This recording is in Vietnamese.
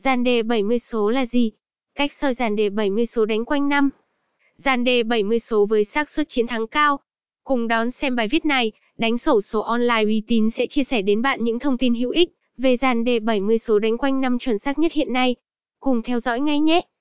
Dàn đề 70 số là gì? Cách soi dàn đề 70 số đánh quanh năm. Dàn đề 70 số với xác suất chiến thắng cao. Cùng đón xem bài viết này, đánh sổ số online uy tín sẽ chia sẻ đến bạn những thông tin hữu ích về dàn đề 70 số đánh quanh năm chuẩn xác nhất hiện nay. Cùng theo dõi ngay nhé.